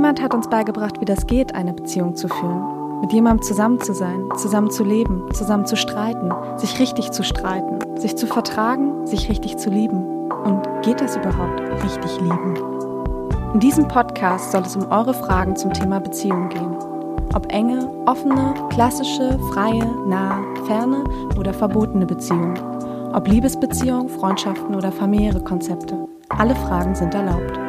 Niemand hat uns beigebracht, wie das geht, eine Beziehung zu führen. Mit jemandem zusammen zu sein, zusammen zu leben, zusammen zu streiten, sich richtig zu streiten, sich zu vertragen, sich richtig zu lieben. Und geht das überhaupt, richtig lieben? In diesem Podcast soll es um eure Fragen zum Thema Beziehung gehen. Ob enge, offene, klassische, freie, nahe, ferne oder verbotene Beziehungen. Ob Liebesbeziehungen, Freundschaften oder familiäre Konzepte. Alle Fragen sind erlaubt.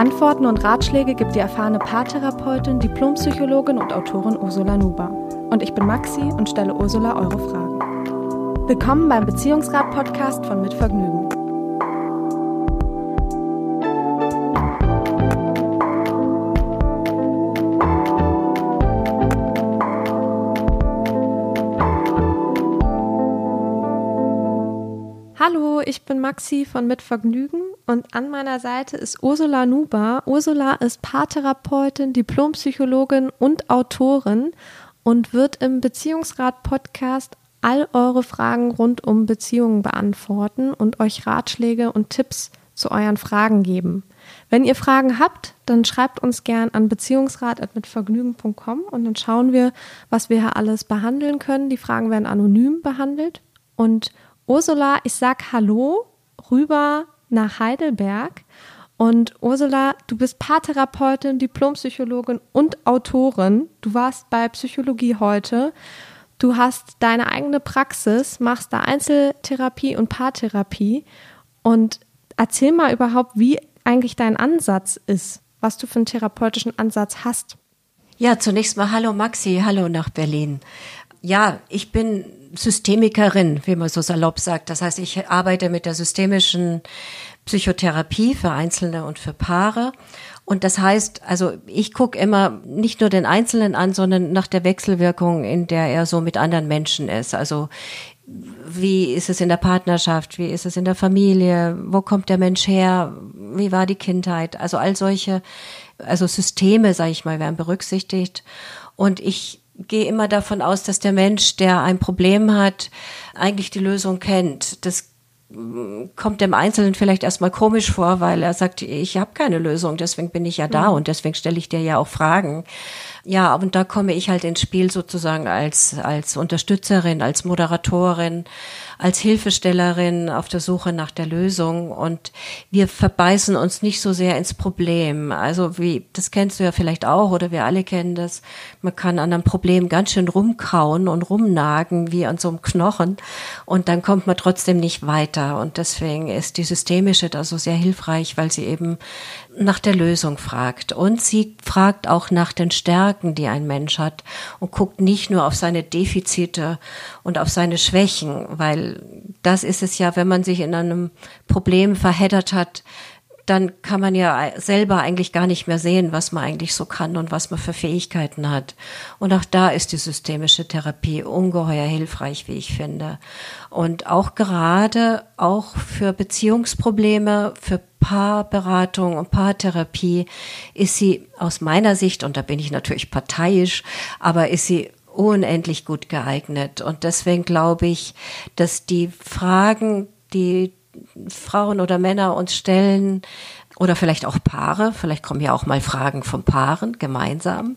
Antworten und Ratschläge gibt die erfahrene Paartherapeutin, Diplompsychologin und Autorin Ursula Nuber. Und ich bin Maxi und stelle Ursula eure Fragen. Willkommen beim Beziehungsrat-Podcast von Mitvergnügen. Hallo, ich bin Maxi von Mitvergnügen und an meiner Seite ist Ursula Nuber. Ursula ist Paartherapeutin, Diplompsychologin und Autorin und wird im Beziehungsrat-Podcast all eure Fragen rund um Beziehungen beantworten und euch Ratschläge und Tipps zu euren Fragen geben. Wenn ihr Fragen habt, dann schreibt uns gern an beziehungsrat.mitvergnügen.com und dann schauen wir, was wir hier alles behandeln können. Die Fragen werden anonym behandelt. Und Ursula, ich sag Hallo rüber nach Heidelberg. Und Ursula, du bist Paartherapeutin, Diplompsychologin und Autorin. Du warst bei Psychologie heute. Du hast deine eigene Praxis, machst da Einzeltherapie und Paartherapie. Und erzähl mal überhaupt, wie eigentlich dein Ansatz ist, was du für einen therapeutischen Ansatz hast. Ja, zunächst mal Hallo Maxi, hallo nach Berlin. Ja, ich bin Systemikerin, wie man so salopp sagt. Das heißt, ich arbeite mit der systemischen Psychotherapie für Einzelne und für Paare. Und das heißt, also ich gucke immer nicht nur den Einzelnen an, sondern nach der Wechselwirkung, in der er so mit anderen Menschen ist. Also wie ist es in der Partnerschaft, wie ist es in der Familie, wo kommt der Mensch her, wie war die Kindheit, also all solche, also Systeme, sage ich mal, werden berücksichtigt. Und ich gehe immer davon aus, dass der Mensch, der ein Problem hat, eigentlich die Lösung kennt. Das mm, kommt dem Einzelnen vielleicht erstmal komisch vor, weil er sagt, ich habe keine Lösung, deswegen bin ich ja da mhm. und deswegen stelle ich dir ja auch Fragen. Ja, und da komme ich halt ins Spiel sozusagen als, als Unterstützerin, als Moderatorin, als Hilfestellerin auf der Suche nach der Lösung und wir verbeißen uns nicht so sehr ins Problem. Also wie, das kennst du ja vielleicht auch oder wir alle kennen das. Man kann an einem Problem ganz schön rumkauen und rumnagen wie an so einem Knochen und dann kommt man trotzdem nicht weiter und deswegen ist die systemische da so sehr hilfreich, weil sie eben nach der Lösung fragt und sie fragt auch nach den Stärken, die ein Mensch hat und guckt nicht nur auf seine Defizite und auf seine Schwächen, weil das ist es ja, wenn man sich in einem Problem verheddert hat, dann kann man ja selber eigentlich gar nicht mehr sehen, was man eigentlich so kann und was man für Fähigkeiten hat. Und auch da ist die systemische Therapie ungeheuer hilfreich, wie ich finde. Und auch gerade auch für Beziehungsprobleme, für Paarberatung und Paartherapie ist sie aus meiner Sicht, und da bin ich natürlich parteiisch, aber ist sie unendlich gut geeignet. Und deswegen glaube ich, dass die Fragen, die Frauen oder Männer uns stellen, oder vielleicht auch Paare, vielleicht kommen ja auch mal Fragen von Paaren gemeinsam,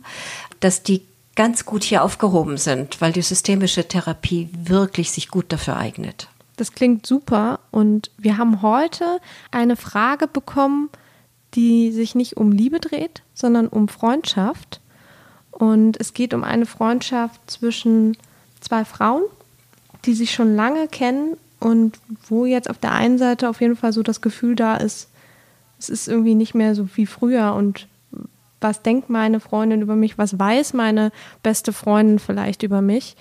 dass die ganz gut hier aufgehoben sind, weil die systemische Therapie wirklich sich gut dafür eignet. Das klingt super und wir haben heute eine Frage bekommen, die sich nicht um Liebe dreht, sondern um Freundschaft. Und es geht um eine Freundschaft zwischen zwei Frauen, die sich schon lange kennen und wo jetzt auf der einen Seite auf jeden Fall so das Gefühl da ist, es ist irgendwie nicht mehr so wie früher und was denkt meine Freundin über mich, was weiß meine beste Freundin vielleicht über mich.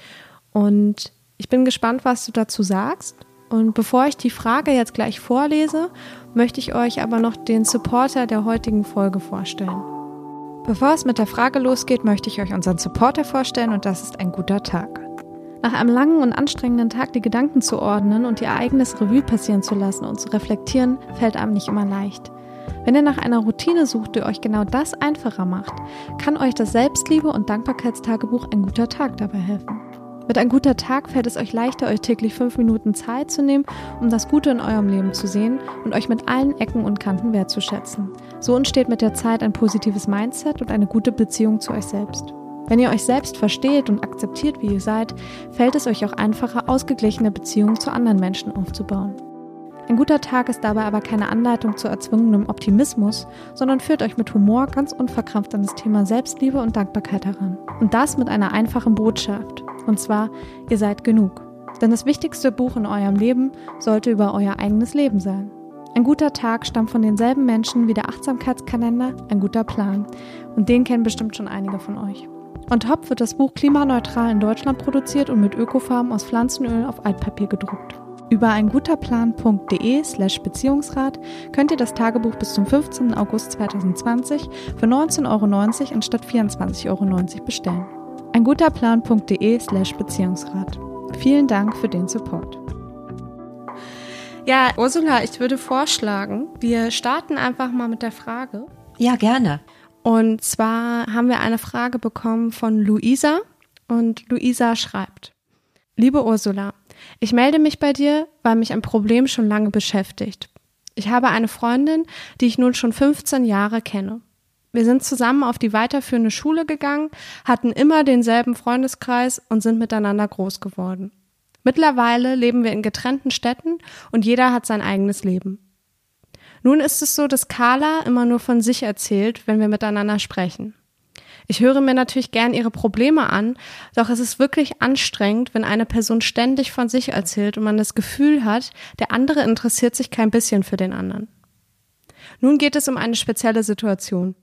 Und ich bin gespannt, was du dazu sagst. Und bevor ich die Frage jetzt gleich vorlese, möchte ich euch aber noch den Supporter der heutigen Folge vorstellen. Bevor es mit der Frage losgeht, möchte ich euch unseren Supporter vorstellen und das ist ein guter Tag. Nach einem langen und anstrengenden Tag die Gedanken zu ordnen und ihr eigenes Revue passieren zu lassen und zu reflektieren, fällt einem nicht immer leicht. Wenn ihr nach einer Routine sucht, die euch genau das einfacher macht, kann euch das Selbstliebe- und Dankbarkeitstagebuch ein guter Tag dabei helfen. Mit ein guter Tag fällt es euch leichter, euch täglich fünf Minuten Zeit zu nehmen, um das Gute in eurem Leben zu sehen und euch mit allen Ecken und Kanten wertzuschätzen. So entsteht mit der Zeit ein positives Mindset und eine gute Beziehung zu euch selbst. Wenn ihr euch selbst versteht und akzeptiert, wie ihr seid, fällt es euch auch einfacher, ausgeglichene Beziehungen zu anderen Menschen aufzubauen. Ein guter Tag ist dabei aber keine Anleitung zu erzwungenem Optimismus, sondern führt euch mit Humor ganz unverkrampft an das Thema Selbstliebe und Dankbarkeit heran. Und das mit einer einfachen Botschaft. Und zwar, ihr seid genug. Denn das wichtigste Buch in eurem Leben sollte über euer eigenes Leben sein. Ein guter Tag stammt von denselben Menschen wie der Achtsamkeitskalender, ein guter Plan. Und den kennen bestimmt schon einige von euch. On top wird das Buch klimaneutral in Deutschland produziert und mit Ökofarben aus Pflanzenöl auf Altpapier gedruckt. Über einguterplan.de slash Beziehungsrat könnt ihr das Tagebuch bis zum 15. August 2020 für 19,90 Euro anstatt 24,90 Euro bestellen. Einguterplan.de slash Beziehungsrat. Vielen Dank für den Support. Ja, Ursula, ich würde vorschlagen, wir starten einfach mal mit der Frage. Ja, gerne. Und zwar haben wir eine Frage bekommen von Luisa und Luisa schreibt, Liebe Ursula, ich melde mich bei dir, weil mich ein Problem schon lange beschäftigt. Ich habe eine Freundin, die ich nun schon 15 Jahre kenne. Wir sind zusammen auf die weiterführende Schule gegangen, hatten immer denselben Freundeskreis und sind miteinander groß geworden. Mittlerweile leben wir in getrennten Städten und jeder hat sein eigenes Leben. Nun ist es so, dass Carla immer nur von sich erzählt, wenn wir miteinander sprechen. Ich höre mir natürlich gern ihre Probleme an, doch es ist wirklich anstrengend, wenn eine Person ständig von sich erzählt und man das Gefühl hat, der andere interessiert sich kein bisschen für den anderen. Nun geht es um eine spezielle Situation.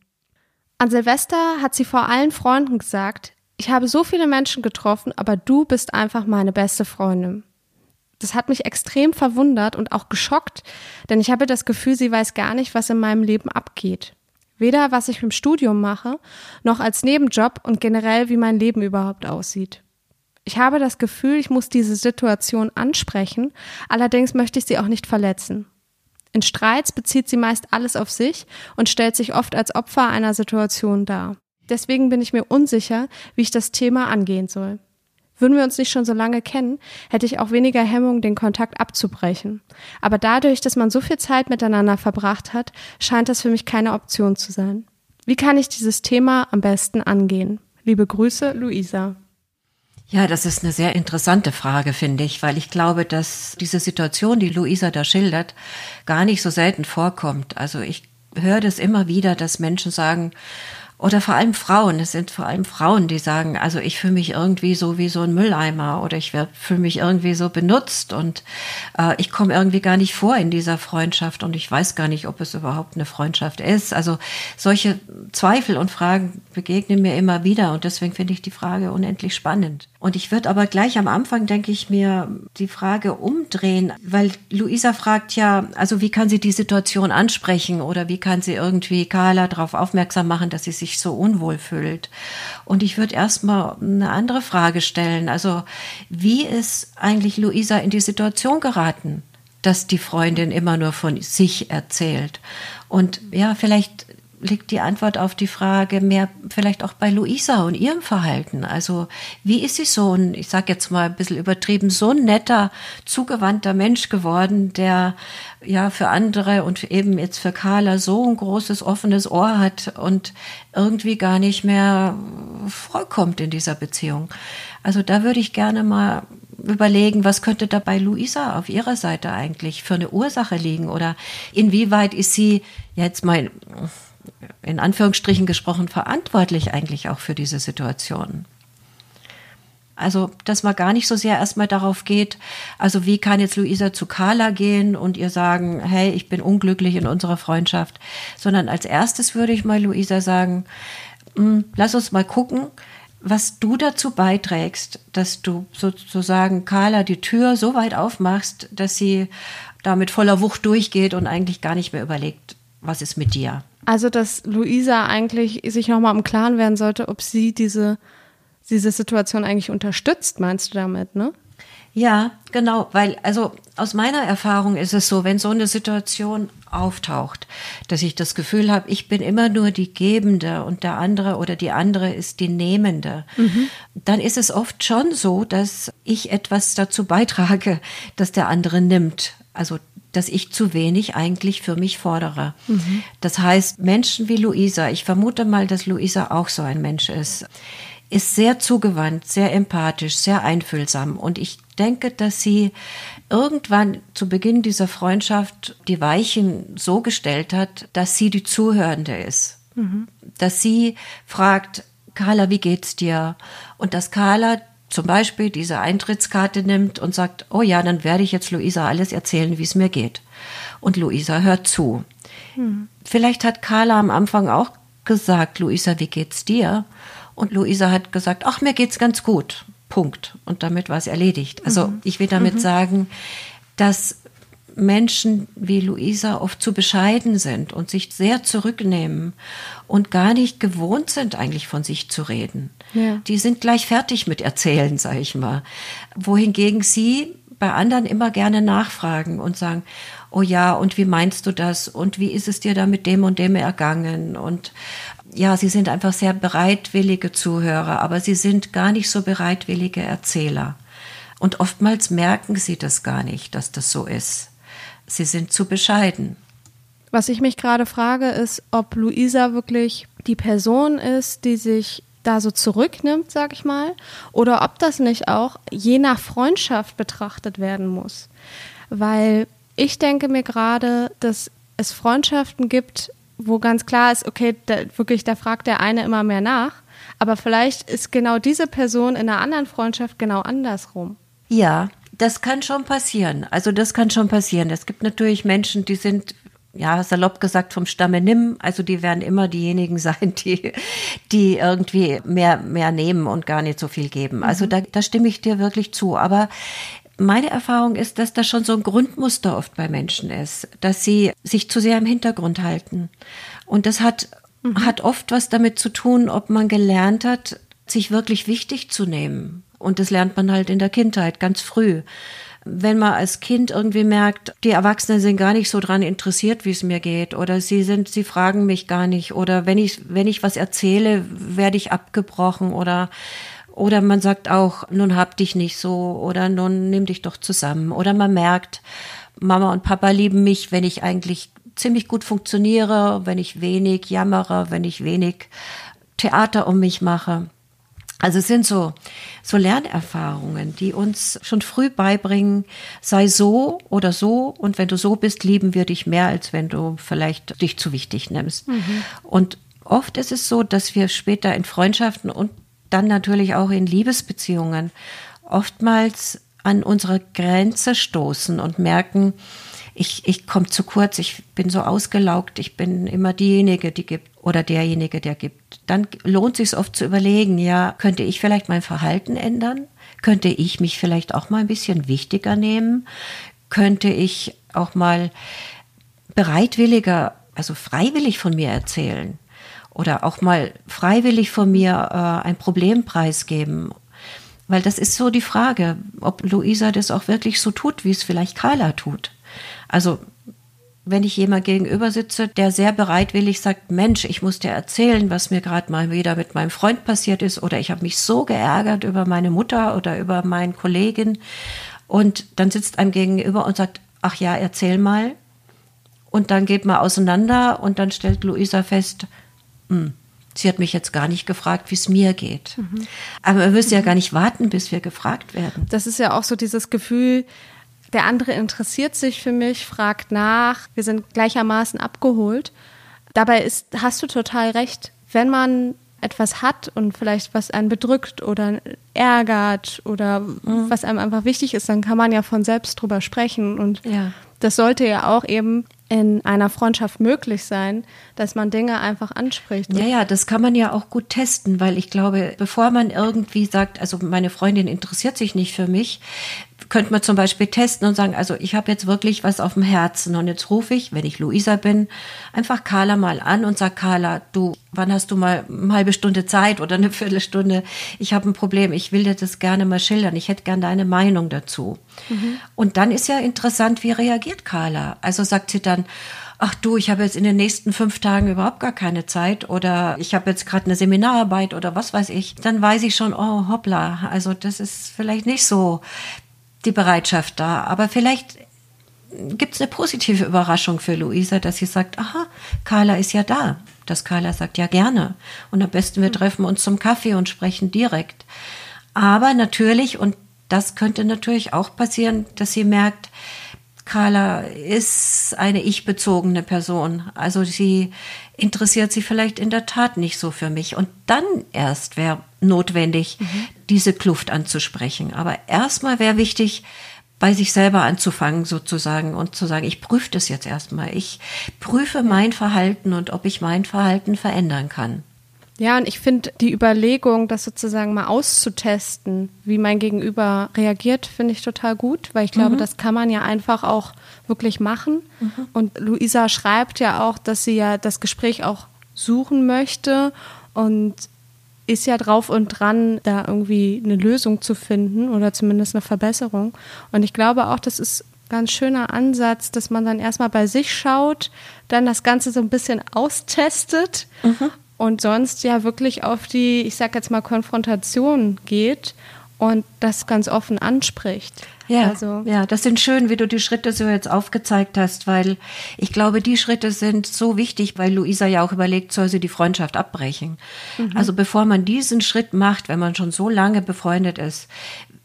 An Silvester hat sie vor allen Freunden gesagt, ich habe so viele Menschen getroffen, aber du bist einfach meine beste Freundin. Das hat mich extrem verwundert und auch geschockt, denn ich habe das Gefühl, sie weiß gar nicht, was in meinem Leben abgeht. Weder was ich im Studium mache, noch als Nebenjob und generell, wie mein Leben überhaupt aussieht. Ich habe das Gefühl, ich muss diese Situation ansprechen, allerdings möchte ich sie auch nicht verletzen. In Streits bezieht sie meist alles auf sich und stellt sich oft als Opfer einer Situation dar. Deswegen bin ich mir unsicher, wie ich das Thema angehen soll. Würden wir uns nicht schon so lange kennen, hätte ich auch weniger Hemmung, den Kontakt abzubrechen. Aber dadurch, dass man so viel Zeit miteinander verbracht hat, scheint das für mich keine Option zu sein. Wie kann ich dieses Thema am besten angehen? Liebe Grüße, Luisa. Ja, das ist eine sehr interessante Frage, finde ich, weil ich glaube, dass diese Situation, die Luisa da schildert, gar nicht so selten vorkommt. Also ich höre das immer wieder, dass Menschen sagen, oder vor allem Frauen, es sind vor allem Frauen, die sagen, also ich fühle mich irgendwie so wie so ein Mülleimer oder ich fühle mich irgendwie so benutzt und äh, ich komme irgendwie gar nicht vor in dieser Freundschaft und ich weiß gar nicht, ob es überhaupt eine Freundschaft ist. Also solche Zweifel und Fragen begegnen mir immer wieder und deswegen finde ich die Frage unendlich spannend. Und ich würde aber gleich am Anfang, denke ich mir, die Frage umdrehen, weil Luisa fragt ja, also wie kann sie die Situation ansprechen oder wie kann sie irgendwie Carla darauf aufmerksam machen, dass sie sich so unwohl fühlt. Und ich würde erstmal eine andere Frage stellen. Also wie ist eigentlich Luisa in die Situation geraten? dass die Freundin immer nur von sich erzählt. Und ja, vielleicht liegt die Antwort auf die Frage mehr vielleicht auch bei Luisa und ihrem Verhalten. Also wie ist sie so ein, ich sage jetzt mal ein bisschen übertrieben, so ein netter, zugewandter Mensch geworden, der ja für andere und eben jetzt für Carla so ein großes offenes Ohr hat und irgendwie gar nicht mehr vorkommt in dieser Beziehung. Also da würde ich gerne mal überlegen, was könnte da bei Luisa auf ihrer Seite eigentlich für eine Ursache liegen oder inwieweit ist sie jetzt mal in Anführungsstrichen gesprochen verantwortlich eigentlich auch für diese Situation. Also, dass man gar nicht so sehr erstmal darauf geht, also wie kann jetzt Luisa zu Carla gehen und ihr sagen, hey, ich bin unglücklich in unserer Freundschaft, sondern als erstes würde ich mal Luisa sagen, hm, lass uns mal gucken, was du dazu beiträgst, dass du sozusagen Carla die Tür so weit aufmachst, dass sie da mit voller Wucht durchgeht und eigentlich gar nicht mehr überlegt, was ist mit dir. Also, dass Luisa eigentlich sich nochmal im Klaren werden sollte, ob sie diese, diese Situation eigentlich unterstützt, meinst du damit, ne? Ja, genau, weil also aus meiner Erfahrung ist es so, wenn so eine Situation auftaucht, dass ich das Gefühl habe, ich bin immer nur die Gebende und der andere oder die andere ist die Nehmende, mhm. dann ist es oft schon so, dass ich etwas dazu beitrage, dass der andere nimmt. Also dass ich zu wenig eigentlich für mich fordere. Mhm. Das heißt, Menschen wie Luisa, ich vermute mal, dass Luisa auch so ein Mensch ist, ist sehr zugewandt, sehr empathisch, sehr einfühlsam. Und ich denke, dass sie irgendwann zu Beginn dieser Freundschaft die Weichen so gestellt hat, dass sie die Zuhörende ist. Mhm. Dass sie fragt, Carla, wie geht's dir? Und dass Carla zum Beispiel diese Eintrittskarte nimmt und sagt, oh ja, dann werde ich jetzt Luisa alles erzählen, wie es mir geht. Und Luisa hört zu. Mhm. Vielleicht hat Carla am Anfang auch gesagt, Luisa, wie geht's dir? Und Luisa hat gesagt, ach, mir geht's ganz gut. Punkt. Und damit war es erledigt. Also mhm. ich will damit mhm. sagen, dass Menschen wie Luisa oft zu bescheiden sind und sich sehr zurücknehmen und gar nicht gewohnt sind, eigentlich von sich zu reden. Ja. Die sind gleich fertig mit Erzählen, sage ich mal. Wohingegen sie bei anderen immer gerne nachfragen und sagen, oh ja, und wie meinst du das? Und wie ist es dir da mit dem und dem ergangen? Und ja, sie sind einfach sehr bereitwillige Zuhörer, aber sie sind gar nicht so bereitwillige Erzähler. Und oftmals merken sie das gar nicht, dass das so ist. Sie sind zu bescheiden. Was ich mich gerade frage, ist, ob Luisa wirklich die Person ist, die sich da so zurücknimmt, sag ich mal, oder ob das nicht auch je nach Freundschaft betrachtet werden muss. Weil ich denke mir gerade, dass es Freundschaften gibt, wo ganz klar ist, okay, da, wirklich, da fragt der eine immer mehr nach. Aber vielleicht ist genau diese Person in einer anderen Freundschaft genau andersrum. Ja, das kann schon passieren. Also das kann schon passieren. Es gibt natürlich Menschen, die sind ja, salopp gesagt vom Stamme nimm, also die werden immer diejenigen sein, die, die irgendwie mehr, mehr nehmen und gar nicht so viel geben. Also mhm. da, da stimme ich dir wirklich zu. Aber meine Erfahrung ist, dass das schon so ein Grundmuster oft bei Menschen ist, dass sie sich zu sehr im Hintergrund halten. Und das hat, mhm. hat oft was damit zu tun, ob man gelernt hat, sich wirklich wichtig zu nehmen. Und das lernt man halt in der Kindheit ganz früh. Wenn man als Kind irgendwie merkt, die Erwachsenen sind gar nicht so dran interessiert, wie es mir geht, oder sie sind, sie fragen mich gar nicht, oder wenn ich, wenn ich was erzähle, werde ich abgebrochen, oder oder man sagt auch, nun hab dich nicht so oder nun nimm dich doch zusammen. Oder man merkt, Mama und Papa lieben mich, wenn ich eigentlich ziemlich gut funktioniere, wenn ich wenig jammere, wenn ich wenig Theater um mich mache. Also es sind so, so Lernerfahrungen, die uns schon früh beibringen, sei so oder so und wenn du so bist, lieben wir dich mehr, als wenn du vielleicht dich zu wichtig nimmst. Mhm. Und oft ist es so, dass wir später in Freundschaften und dann natürlich auch in Liebesbeziehungen oftmals an unsere Grenze stoßen und merken, ich, ich komme zu kurz, ich bin so ausgelaugt, ich bin immer diejenige, die gibt oder derjenige, der gibt. Dann lohnt sich oft zu überlegen, ja, könnte ich vielleicht mein Verhalten ändern? Könnte ich mich vielleicht auch mal ein bisschen wichtiger nehmen? Könnte ich auch mal bereitwilliger, also freiwillig von mir erzählen? oder auch mal freiwillig von mir äh, ein Problem preisgeben. Weil das ist so die Frage, ob Luisa das auch wirklich so tut, wie es vielleicht Carla tut. Also wenn ich jemand gegenüber sitze, der sehr bereitwillig sagt, Mensch, ich muss dir erzählen, was mir gerade mal wieder mit meinem Freund passiert ist oder ich habe mich so geärgert über meine Mutter oder über meinen Kollegen und dann sitzt einem gegenüber und sagt, ach ja, erzähl mal und dann geht man auseinander und dann stellt Luisa fest, hm, sie hat mich jetzt gar nicht gefragt, wie es mir geht. Mhm. Aber wir müssen ja gar nicht warten, bis wir gefragt werden. Das ist ja auch so dieses Gefühl, der andere interessiert sich für mich, fragt nach, wir sind gleichermaßen abgeholt. Dabei ist, hast du total recht, wenn man etwas hat und vielleicht was einen bedrückt oder ärgert oder mhm. was einem einfach wichtig ist, dann kann man ja von selbst drüber sprechen und ja. das sollte ja auch eben in einer Freundschaft möglich sein, dass man Dinge einfach anspricht. Ja, ja, das kann man ja auch gut testen, weil ich glaube, bevor man irgendwie sagt, also meine Freundin interessiert sich nicht für mich, könnte man zum Beispiel testen und sagen, also ich habe jetzt wirklich was auf dem Herzen und jetzt rufe ich, wenn ich Luisa bin, einfach Carla mal an und sag Carla, du, wann hast du mal eine halbe Stunde Zeit oder eine Viertelstunde? Ich habe ein Problem, ich will dir das gerne mal schildern, ich hätte gerne deine Meinung dazu. Mhm. Und dann ist ja interessant, wie reagiert Carla? Also sagt sie dann, ach du, ich habe jetzt in den nächsten fünf Tagen überhaupt gar keine Zeit oder ich habe jetzt gerade eine Seminararbeit oder was weiß ich, dann weiß ich schon, oh hoppla, also das ist vielleicht nicht so die Bereitschaft da. Aber vielleicht gibt es eine positive Überraschung für Luisa, dass sie sagt, aha, Carla ist ja da. Dass Carla sagt, ja gerne. Und am besten wir treffen uns zum Kaffee und sprechen direkt. Aber natürlich, und das könnte natürlich auch passieren, dass sie merkt, Carla ist eine ich-bezogene Person. Also sie interessiert sich vielleicht in der Tat nicht so für mich. Und dann erst wäre notwendig, mhm. diese Kluft anzusprechen. Aber erstmal wäre wichtig, bei sich selber anzufangen sozusagen und zu sagen, ich prüfe das jetzt erstmal. Ich prüfe mein Verhalten und ob ich mein Verhalten verändern kann. Ja, und ich finde die Überlegung, das sozusagen mal auszutesten, wie mein Gegenüber reagiert, finde ich total gut, weil ich glaube, mhm. das kann man ja einfach auch wirklich machen. Mhm. Und Luisa schreibt ja auch, dass sie ja das Gespräch auch suchen möchte und ist ja drauf und dran, da irgendwie eine Lösung zu finden oder zumindest eine Verbesserung. Und ich glaube auch, das ist ein ganz schöner Ansatz, dass man dann erstmal bei sich schaut, dann das Ganze so ein bisschen austestet mhm und sonst ja wirklich auf die, ich sag jetzt mal, Konfrontation geht und das ganz offen anspricht. Ja, also. ja, das sind schön, wie du die Schritte so jetzt aufgezeigt hast, weil ich glaube, die Schritte sind so wichtig, weil Luisa ja auch überlegt, soll sie die Freundschaft abbrechen. Mhm. Also bevor man diesen Schritt macht, wenn man schon so lange befreundet ist,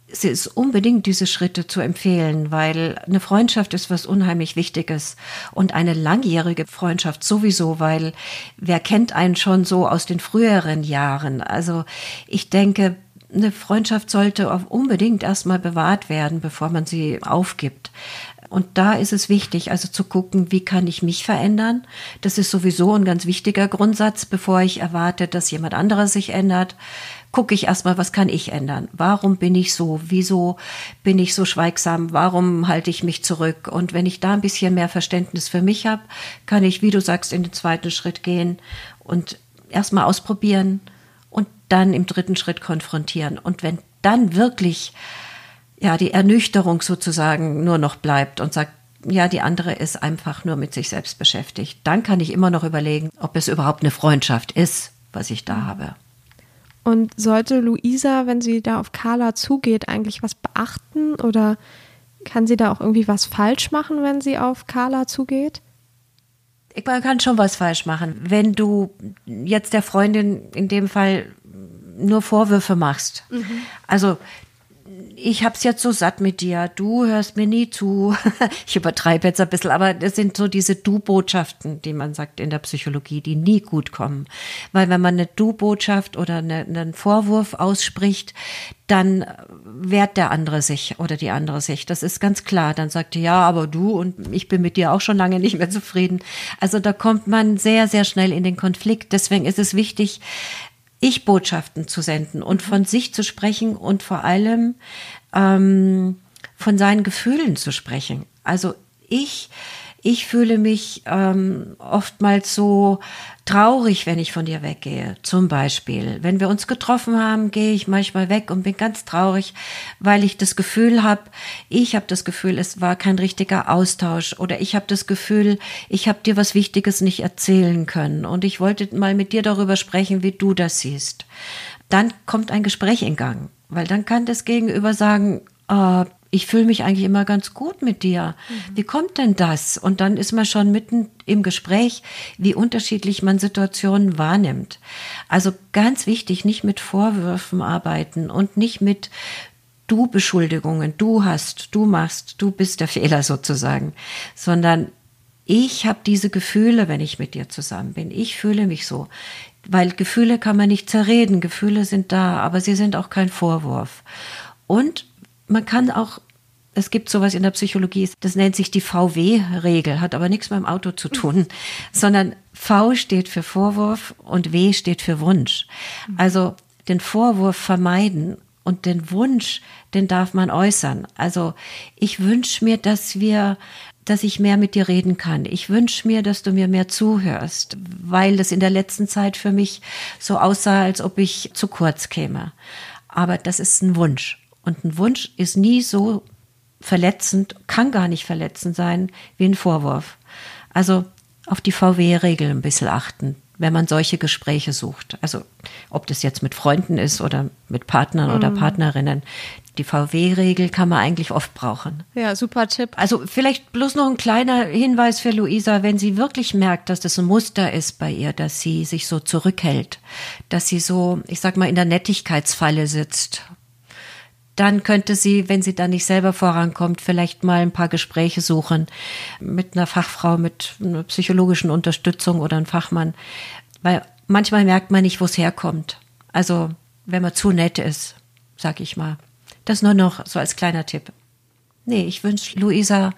es ist unbedingt diese Schritte zu empfehlen, weil eine Freundschaft ist was unheimlich Wichtiges und eine langjährige Freundschaft sowieso, weil wer kennt einen schon so aus den früheren Jahren? Also ich denke, eine Freundschaft sollte unbedingt erstmal bewahrt werden, bevor man sie aufgibt. Und da ist es wichtig, also zu gucken, wie kann ich mich verändern. Das ist sowieso ein ganz wichtiger Grundsatz, bevor ich erwarte, dass jemand anderes sich ändert gucke ich erstmal, was kann ich ändern? Warum bin ich so? Wieso bin ich so schweigsam? Warum halte ich mich zurück? Und wenn ich da ein bisschen mehr Verständnis für mich habe, kann ich, wie du sagst, in den zweiten Schritt gehen und erstmal ausprobieren dann im dritten Schritt konfrontieren. Und wenn dann wirklich ja die Ernüchterung sozusagen nur noch bleibt und sagt, ja, die andere ist einfach nur mit sich selbst beschäftigt. Dann kann ich immer noch überlegen, ob es überhaupt eine Freundschaft ist, was ich da habe. Und sollte Luisa, wenn sie da auf Carla zugeht, eigentlich was beachten oder kann sie da auch irgendwie was falsch machen, wenn sie auf Carla zugeht? Man kann schon was falsch machen. Wenn du jetzt der Freundin in dem Fall nur Vorwürfe machst. Mhm. Also ich hab's jetzt so satt mit dir, du hörst mir nie zu. ich übertreibe jetzt ein bisschen, aber das sind so diese Du-Botschaften, die man sagt in der Psychologie, die nie gut kommen. Weil wenn man eine Du-Botschaft oder eine, einen Vorwurf ausspricht, dann wehrt der andere sich oder die andere sich. Das ist ganz klar. Dann sagt die, ja, aber du und ich bin mit dir auch schon lange nicht mehr zufrieden. Also da kommt man sehr, sehr schnell in den Konflikt. Deswegen ist es wichtig, ich-Botschaften zu senden und von sich zu sprechen und vor allem ähm, von seinen Gefühlen zu sprechen. Also ich ich fühle mich ähm, oftmals so traurig, wenn ich von dir weggehe. Zum Beispiel, wenn wir uns getroffen haben, gehe ich manchmal weg und bin ganz traurig, weil ich das Gefühl habe, ich habe das Gefühl, es war kein richtiger Austausch oder ich habe das Gefühl, ich habe dir was Wichtiges nicht erzählen können und ich wollte mal mit dir darüber sprechen, wie du das siehst. Dann kommt ein Gespräch in Gang, weil dann kann das Gegenüber sagen, äh, ich fühle mich eigentlich immer ganz gut mit dir. Mhm. Wie kommt denn das? Und dann ist man schon mitten im Gespräch, wie unterschiedlich man Situationen wahrnimmt. Also ganz wichtig, nicht mit Vorwürfen arbeiten und nicht mit du Beschuldigungen, du hast, du machst, du bist der Fehler sozusagen, sondern ich habe diese Gefühle, wenn ich mit dir zusammen bin. Ich fühle mich so. Weil Gefühle kann man nicht zerreden, Gefühle sind da, aber sie sind auch kein Vorwurf. Und man kann auch, es gibt sowas in der Psychologie, das nennt sich die VW-Regel, hat aber nichts mit dem Auto zu tun, sondern V steht für Vorwurf und W steht für Wunsch. Also den Vorwurf vermeiden Und den Wunsch, den darf man äußern. Also ich wünsche mir, dass wir dass ich mehr mit dir reden kann. Ich wünsche mir, dass du mir mehr zuhörst, weil es in der letzten Zeit für mich so aussah, als ob ich zu kurz käme. Aber das ist ein Wunsch. Und ein Wunsch ist nie so verletzend, kann gar nicht verletzend sein wie ein Vorwurf. Also auf die VW-Regel ein bisschen achten, wenn man solche Gespräche sucht. Also ob das jetzt mit Freunden ist oder mit Partnern mhm. oder Partnerinnen. Die VW-Regel kann man eigentlich oft brauchen. Ja, super Tipp. Also vielleicht bloß noch ein kleiner Hinweis für Luisa, wenn sie wirklich merkt, dass das ein Muster ist bei ihr, dass sie sich so zurückhält, dass sie so, ich sag mal, in der Nettigkeitsfalle sitzt. Dann könnte sie, wenn sie dann nicht selber vorankommt, vielleicht mal ein paar Gespräche suchen mit einer Fachfrau, mit einer psychologischen Unterstützung oder einem Fachmann. Weil manchmal merkt man nicht, wo es herkommt. Also, wenn man zu nett ist, sag ich mal. Das nur noch so als kleiner Tipp. Nee, ich wünsche Luisa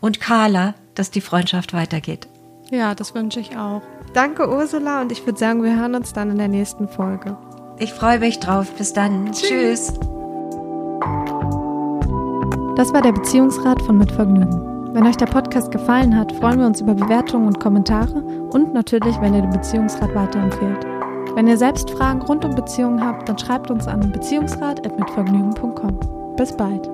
und Carla, dass die Freundschaft weitergeht. Ja, das wünsche ich auch. Danke, Ursula, und ich würde sagen, wir hören uns dann in der nächsten Folge. Ich freue mich drauf. Bis dann. Tschüss. Tschüss. Das war der Beziehungsrat von Mit Vergnügen. Wenn euch der Podcast gefallen hat, freuen wir uns über Bewertungen und Kommentare und natürlich, wenn ihr den Beziehungsrat weiterempfehlt. Wenn ihr selbst Fragen rund um Beziehungen habt, dann schreibt uns an beziehungsrat.mitvergnügen.com. Bis bald.